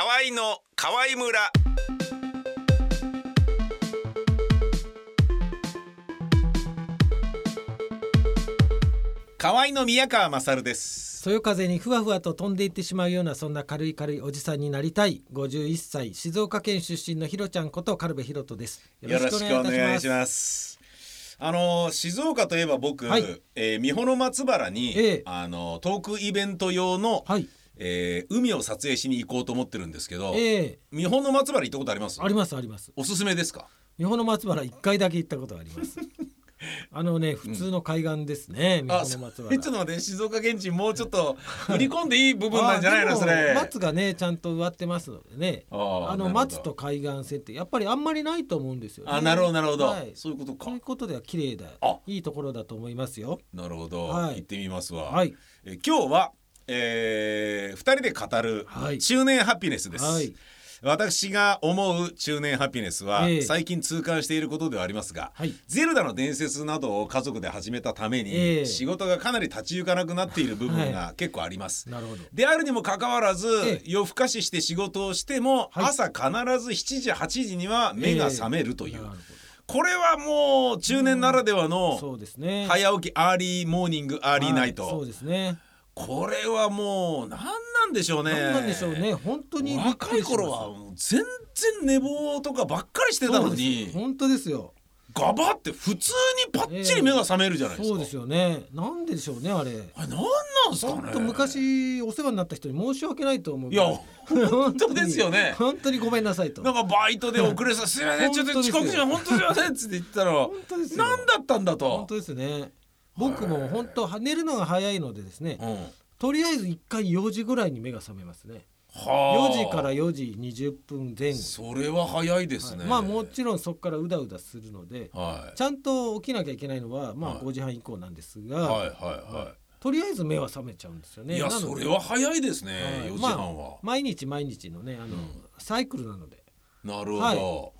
河合の河合村。河合の宮川勝です。そよ風にふわふわと飛んでいってしまうようなそんな軽い軽いおじさんになりたい51歳静岡県出身のひろちゃんこと軽部ひろとです。よろしくお願いします。あの静岡といえば僕、はい、えー、三保の松原に、ええ、あのトークイベント用の、はい、えー、海を撮影しに行こうと思ってるんですけど、ええ、三保の松原行ったことあります？ありますあります。おすすめですか？三保の松原一回だけ行ったことあります。あのね普通の海岸ですね、うん、あちょっと待って静岡県人もうちょっと振り込ん。でいい部分なんじゃないの？それ。松がねちゃんと植わってますのでね。あの松と海岸線ってやっぱりあんまりないと思うんですよ、ね、あなるほどなるほど、はい、そういうことか。そういうことでは綺麗だ。いいところだと思いますよ。なるほど、はい、行ってみますわ、はい、え今日は、えー、2人で語る中年ハピネスです、はい。私が思う中年ハピネスは、最近痛感していることではありますが、はい、ゼルダの伝説などを家族で始めたために、えー、仕事がかなり立ち行かなくなっている部分が結構あります。はい、であるにもかかわらず、えー、夜更かしして仕事をしても、はい、朝必ず7時8時には目が覚めるという。えーこれはもう中年ならではの早起き early morning early night、そうですねこれはもう何なんでしょうね。なんでしょうね。本当に若い頃は全然寝坊とかばっかりしてたのに。本当ですよ。ガバって普通にパッチリ目が覚めるじゃないですか、えー、そうですよね。なんででしょうねあれ。あれ何なんですかね。本昔お世話になった人に申し訳ないと思うい。や本当ですよね。本当にごめんなさいと。なんかバイトで遅れさすいませんちょっと遅刻しま本当すいませんっつって言ったら本当です何だったんだと。本当ですね僕も本当寝るのが早いのでですね、うん。とりあえず1回4時ぐらいに目が覚めますね。は4時から4時20分前後。それは早いですね、はい、まあもちろんそこからうだうだするので、はい、ちゃんと起きなきゃいけないのはまあ5時半以降なんですが、はいはいはい、とりあえず目は覚めちゃうんですよね。いやそれは早いですね、はい、4時半は、まあ、毎日毎日のねあの、うん、サイクルなので。なるほど、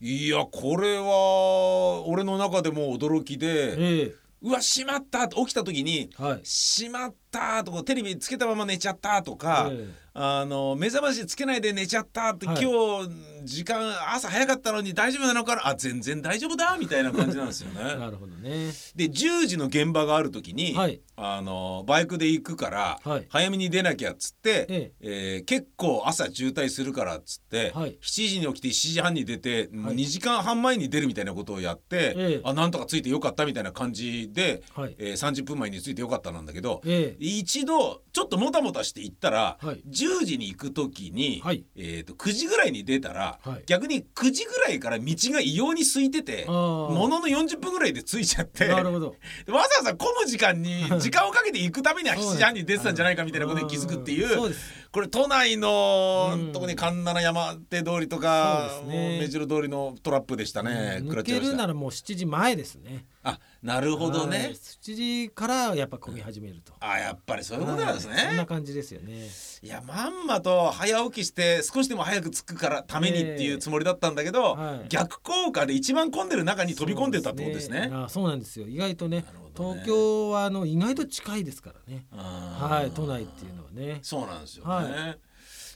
い、やこれは俺の中でも驚きで、ええうわしまったと起きた時に、はい、しまったとかテレビつけたまま寝ちゃったとか、えーあの目覚ましつけないで寝ちゃったって、はい、今日時間朝早かったのに大丈夫なのかなあ全然大丈夫だみたいな感じなんですよね。なるほどねで10時の現場がある時に、はい、あのバイクで行くから、はい、早めに出なきゃっつって、えええー、結構朝渋滞するからっつって、はい、7時に起きて7時半に出て、はい、2時間半前に出るみたいなことをやって、ええ、あなんとかついてよかったみたいな感じで、はいえー、30分前についてよかったなんだけど、ええ、一度ちょっともたもたして行ったら、はい、10時に行く時に、はい、えーと、9時ぐらいに出たら、はい、逆に9時ぐらいから道が異様に空いててものの40分ぐらいで着いちゃって。なるほど。わざわざ混む時間に時間をかけて行くためには7時半に出てたんじゃないかみたいなことに気づくっていうこれ都内の、特に神奈山手通りとか、ね、目白通りのトラップでしたね。抜けるならもう7時前ですね。あなるほどね。7時からやっぱ混み始めると。あやっぱりそういうことなんですね。そんな感じですよね。いやまんまと早起きして少しでも早く着くからためにっていうつもりだったんだけど、えーはい、逆効果で一番混んでる中に飛び込んでたってことですね。あそうなんですよ意外とね、ね、東京はあの意外と近いですからね。はい都内っていうのはね。そうなんですよね。はい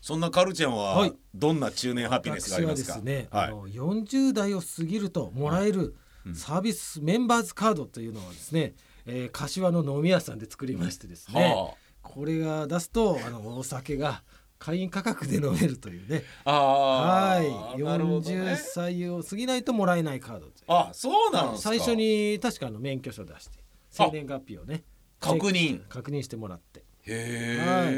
そんなカルちゃんはどんな中年ハピネスがありますか？ですね、はい、あの40代を過ぎるともらえるサービスメンバーズカードというのはですね、えー、柏の飲み屋さんで作りましてですね、はあ、これが出すとあのお酒が会員価格で飲めるというね。はい。四十歳を過ぎないともらえないカード。あ、そうなん最初に確かの免許証出して生年月日をね確認。確認してもらって。へえ、はい、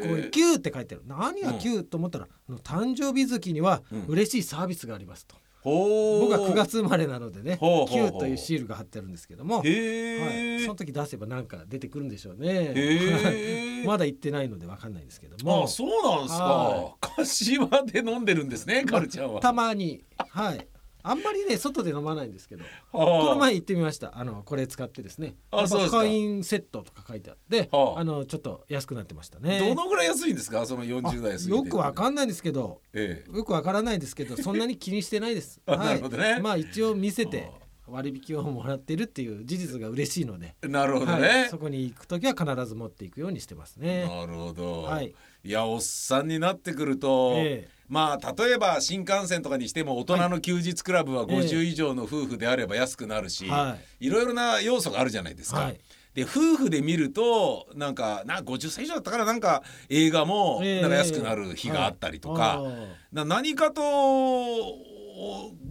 でこれ「Q」って書いてある。何が Q、うん、と思ったら誕生日月には嬉しいサービスがありますと。僕は9月生まれなのでね「Q」というシールが貼ってあるんですけども、はい、その時出せばなんか出てくるんでしょうね。まだ行ってないので分かんないですけども。あそうなんですか。柏で飲んでるんですねカルちゃんは。たまに。はいあんまりね外で飲まないんですけどこの前行ってみました。あのこれ使ってですね。あそう会員セットとか書いてあってあ。のちょっと安くなってましたね。どのぐらい安いんですか？その40代よくわかんないんですけど、ええ、よくわからないですけどそんなに気にしてないです。はい、ね、まあ一応見せて割引をもらってるっていう事実が嬉しいのでなるほどね、はい、そこに行く時は必ず持っていくようにしてますね。なるほど、はい、いやおっさんになってくると、えーまあ例えば新幹線とかにしても大人の休日クラブは50以上の夫婦であれば安くなるし、はい、いろいろな要素があるじゃないですか。はい。で夫婦で見るとなんかな50歳以上だったからなんか映画もなんか安くなる日があったりとか、な何かと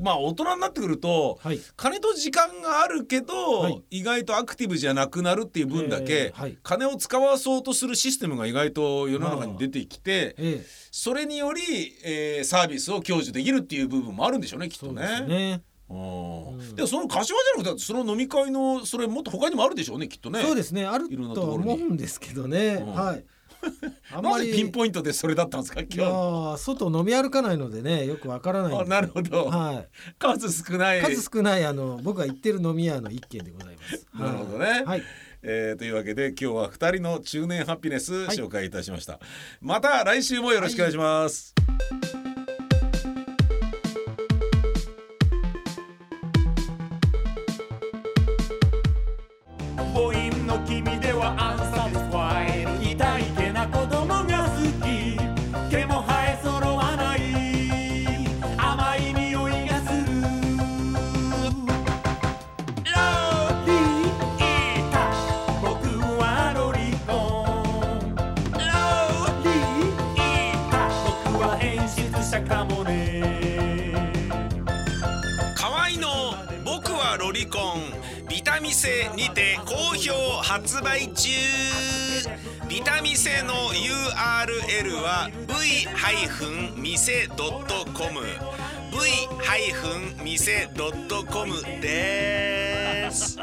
まあ大人になってくると、はい、金と時間があるけど、はい、意外とアクティブじゃなくなるっていう分だけ、えーはい、金を使わそうとするシステムが意外と世の中に出てきて、えー、それにより、えー、サービスを享受できるっていう部分もあるんでしょうねきっとね。ね。うん、でもその柏じゃなくてその飲み会のそれもっと他にもあるでしょうねきっとね。そうですね。あると思うんですけどね。うん、はい。あんまりピンポイントでそれだったんですか？今日。外飲み歩かないのでねよくわからないなるほど、はい、数少ない。数少ないあの僕が行ってる飲み屋の一軒でございます。なるほどね、はい。えー、というわけで今日は2人の中年ハピネス紹介いたしました、はい、また来週もよろしくお願いします、はい社かもね。河合いの「僕はロリコン」ビタミンセにて好評発売中。ビタミンセの URL は v-mise.com v-mise.com です。